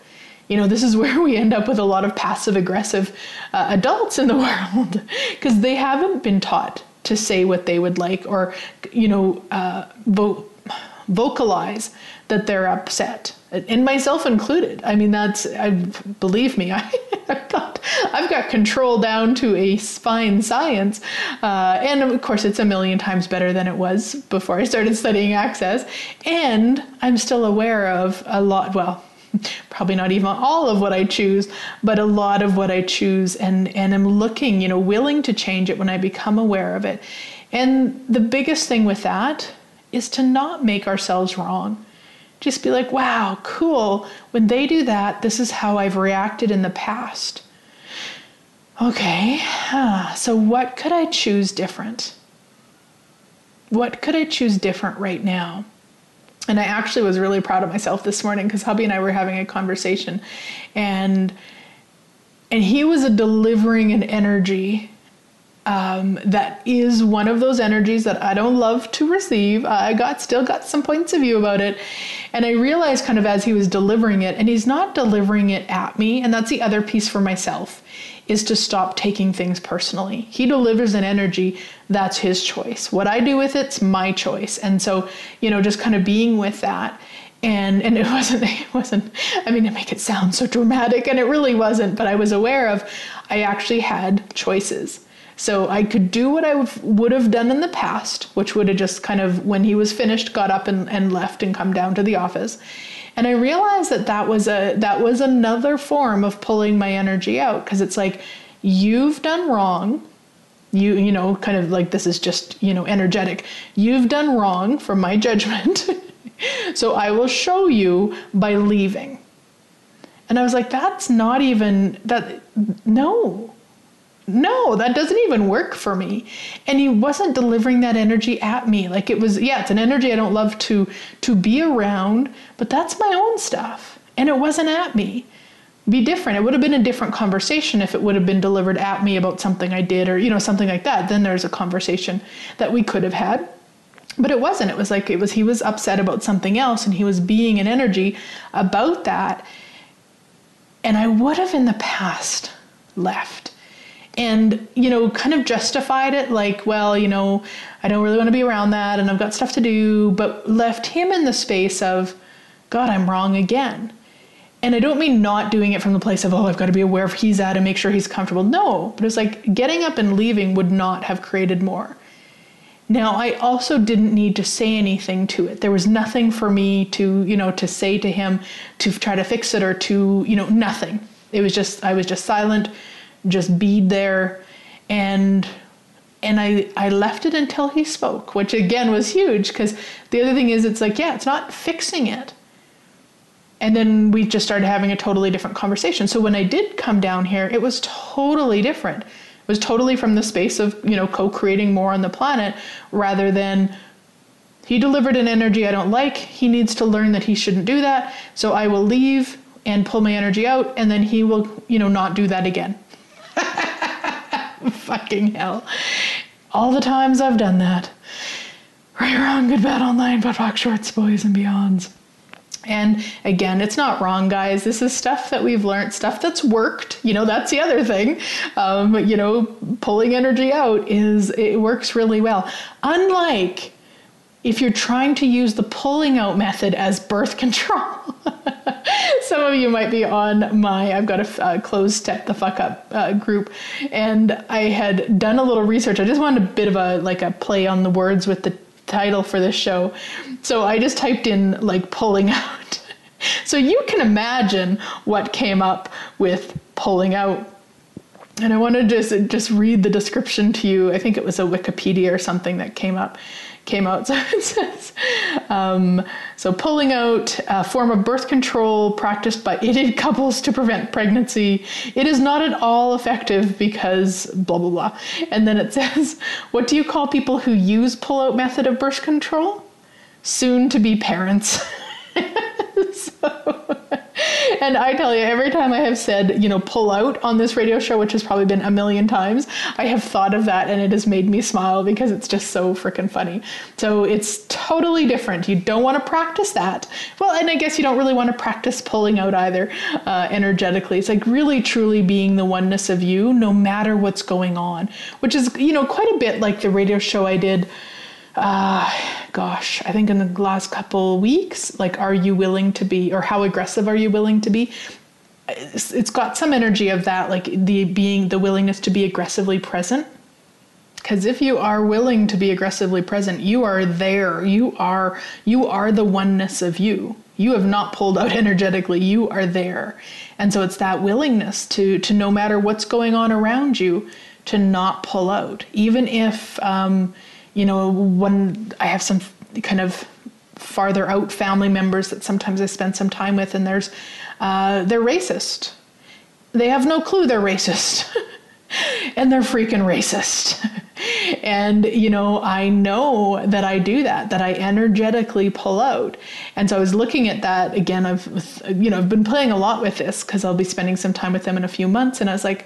S2: You know, this is where we end up with a lot of passive aggressive uh, adults in the world because they haven't been taught to say what they would like or, you know, uh, vo- vocalize that they're upset, and myself included. I mean, that's I believe me, I, have got I've got control down to a fine science, uh, and of course, it's a million times better than it was before I started studying access, and I'm still aware of a lot. Well. Probably not even all of what I choose, but a lot of what I choose, and and I'm looking, you know, willing to change it when I become aware of it. And the biggest thing with that is to not make ourselves wrong. Just be like, wow, cool. When they do that, this is how I've reacted in the past. Okay, so what could I choose different? What could I choose different right now? And I actually was really proud of myself this morning because hubby and I were having a conversation and and he was delivering an energy um, that is one of those energies that I don't love to receive. I got still got some points of view about it, and I realized kind of as he was delivering it, and he's not delivering it at me, and that's the other piece for myself is to stop taking things personally. He delivers an energy that's his choice. What I do with it's my choice, and so you know, just kind of being with that and and it wasn't it wasn't i mean to make it sound so dramatic and it really wasn't but i was aware of i actually had choices so I could do what I would have done in the past, which would have just kind of, when he was finished, got up and, and left and come down to the office. And I realized that that was a that was another form of pulling my energy out because it's like you've done wrong. You you know kind of like this is just you know energetic. You've done wrong from my judgment. so I will show you by leaving. And I was like that's not even that no no, that doesn't even work for me. And he wasn't delivering that energy at me. Like it was, yeah, it's an energy I don't love to to be around, but that's my own stuff. And it wasn't at me. be different. It would have been a different conversation if it would have been delivered at me about something I did or, you know, something like that. Then there's a conversation that we could have had. But it wasn't. It was like it was he was upset about something else and he was being an energy about that. And I would have in the past left and you know kind of justified it like well you know i don't really want to be around that and i've got stuff to do but left him in the space of god i'm wrong again and I don't mean not doing it from the place of, oh, I've got to be aware of he's at and make sure he's comfortable. No, but it's like getting up and leaving would not have created more. Now, I also didn't need to say anything to it. There was nothing for me to, you know, to say to him to try to fix it or to, you know, nothing. It was just, I was just silent, just be there. And and I, I left it until he spoke, which again was huge because the other thing is it's like, yeah, it's not fixing it and then we just started having a totally different conversation. So when I did come down here, it was totally different. It was totally from the space of, you know, co-creating more on the planet rather than he delivered an energy I don't like. He needs to learn that he shouldn't do that. So I will leave and pull my energy out and then he will, you know, not do that again. Fucking hell. All the times I've done that. Right, wrong, good, bad, online, POD POC shorts, boys and beyonds. And again, it's not wrong, guys. This is stuff that we've learned, stuff that's worked. You know, that's the other thing. Um, you know, pulling energy out is, it works really well. Unlike if you're trying to use the pulling out method as birth control. Some of you might be on my I've got a uh, step the fuck up uh, group, and I had done a little research. I just wanted a bit of a like a play on the words with the title for this show. So I just typed in like pulling out. so you can imagine what came up with pulling out. And I want to just just read the description to you. I think it was a Wikipedia or something that came up came out. So it says, um, so pulling out a form of birth control practiced by idiot couples to prevent pregnancy. It is not at all effective because blah blah blah. And then it says, what do you call people who use pull out method of birth control? Soon to be parents. so and I tell you, every time I have said, you know, pull out on this radio show, which has probably been a million times, I have thought of that and it has made me smile because it's just so freaking funny. So it's totally different. You don't want to practice that. Well, and I guess you don't really want to practice pulling out either uh, energetically. It's like really truly being the oneness of you no matter what's going on, which is, you know, quite a bit like the radio show I did uh, gosh, I think in the last couple weeks, like, are you willing to be, or how aggressive are you willing to be? It's, it's got some energy of that, like the being, the willingness to be aggressively present. Because if you are willing to be aggressively present, you are there. You are, you are the oneness of you. You have not pulled out energetically. You are there. And so it's that willingness to, to no matter what's going on around you, to not pull out, even if, um, you know, when I have some kind of farther out family members that sometimes I spend some time with, and there's uh, they're racist. They have no clue they're racist, and they're freaking racist. and you know, I know that I do that. That I energetically pull out. And so I was looking at that again. I've you know I've been playing a lot with this because I'll be spending some time with them in a few months, and I was like,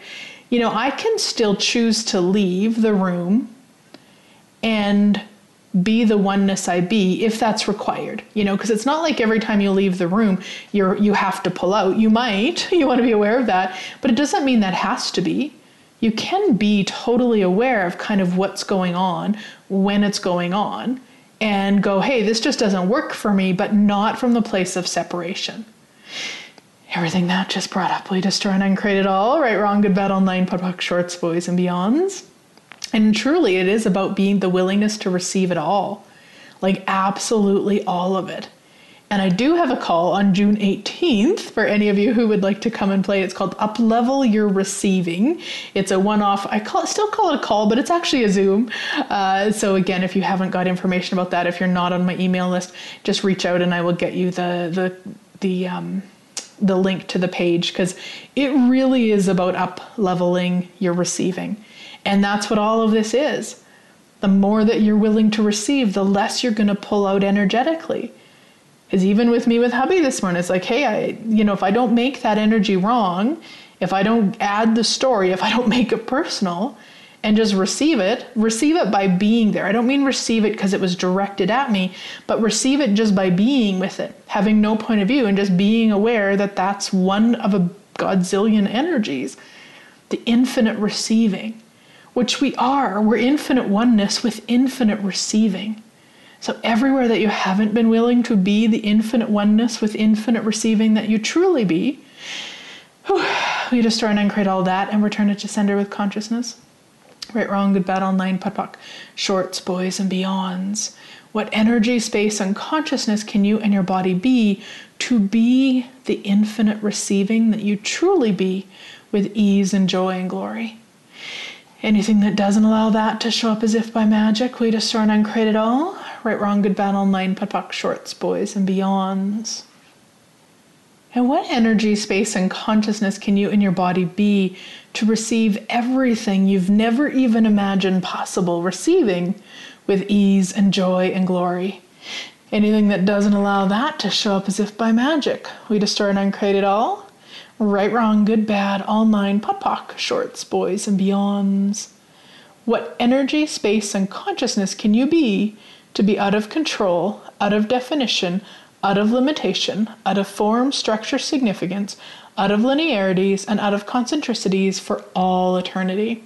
S2: you know, I can still choose to leave the room and be the oneness I be if that's required. You know, because it's not like every time you leave the room you're you have to pull out. You might, you want to be aware of that, but it doesn't mean that has to be. You can be totally aware of kind of what's going on when it's going on and go, "Hey, this just doesn't work for me," but not from the place of separation. Everything that just brought up, we destroy and uncreate it all. Right, wrong, good, bad, all nine, podbox, shorts, boys, and beyonds. And truly, it is about being the willingness to receive it all like, absolutely all of it. And I do have a call on June 18th for any of you who would like to come and play. It's called Up Level Your Receiving. It's a one off, I call still call it a call, but it's actually a Zoom. Uh, so, again, if you haven't got information about that, if you're not on my email list, just reach out and I will get you the, the, the, um, the link to the page because it really is about up leveling your receiving. And that's what all of this is. The more that you're willing to receive, the less you're going to pull out energetically. Because even with me with hubby this morning, it's like, hey, I, you know, if I don't make that energy wrong, if I don't add the story, if I don't make it personal and just receive it, receive it by being there. I don't mean receive it because it was directed at me, but receive it just by being with it, having no point of view and just being aware that that's one of a godzillion energies. The infinite receiving, which we are. We're infinite oneness with infinite receiving. So, everywhere that you haven't been willing to be the infinite oneness with infinite receiving that you truly be, whew, we destroy and uncreate all that and return it to sender with consciousness. Right, wrong, good, bad, POD POC, shorts, boys, and beyonds. What energy, space, and consciousness can you and your body be to be the infinite receiving that you truly be with ease and joy and glory? Anything that doesn't allow that to show up as if by magic, we and uncreate it all right, wrong, good, bad, online, POD, POC, shorts, boys, and beyonds. And what energy, space, and consciousness can you and your body be to receive everything you've never even imagined possible receiving with ease and joy and glory? Anything that doesn't allow that to show up as if by magic, we destroy and uncreate it all. Right, wrong, good, bad, all nine, POC, shorts, boys, and beyonds. What energy, space, and consciousness can you be to be out of control, out of definition, out of limitation, out of form, structure, significance, out of linearities, and out of concentricities for all eternity.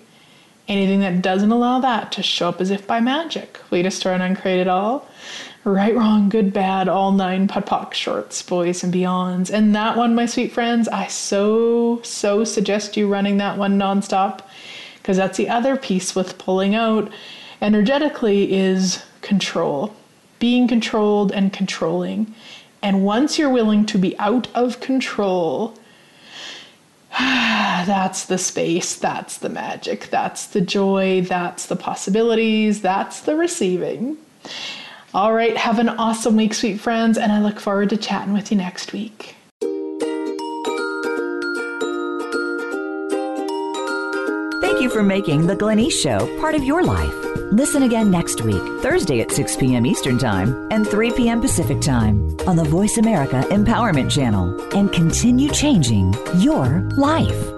S2: Anything that doesn't allow that to show up as if by magic, lead us to and uncreate it all. Right, wrong, good, bad, all nine POC, shorts, boys, and beyonds. And that one, my sweet friends, I so, so suggest you running that one nonstop because that's the other piece with pulling out energetically is control, being controlled and controlling. And once you're willing to be out of control, that's the space, that's the magic, that's the joy, that's the possibilities, that's the receiving. All right, have an awesome week, sweet friends, and I look forward to chatting with you next week.
S1: Thank you for making The Glenyce Show part of your life. Listen again next week, Thursday at 6 p.m. Eastern Time and 3 p.m. Pacific Time on the VoiceAmerica Empowerment Channel and continue changing your life.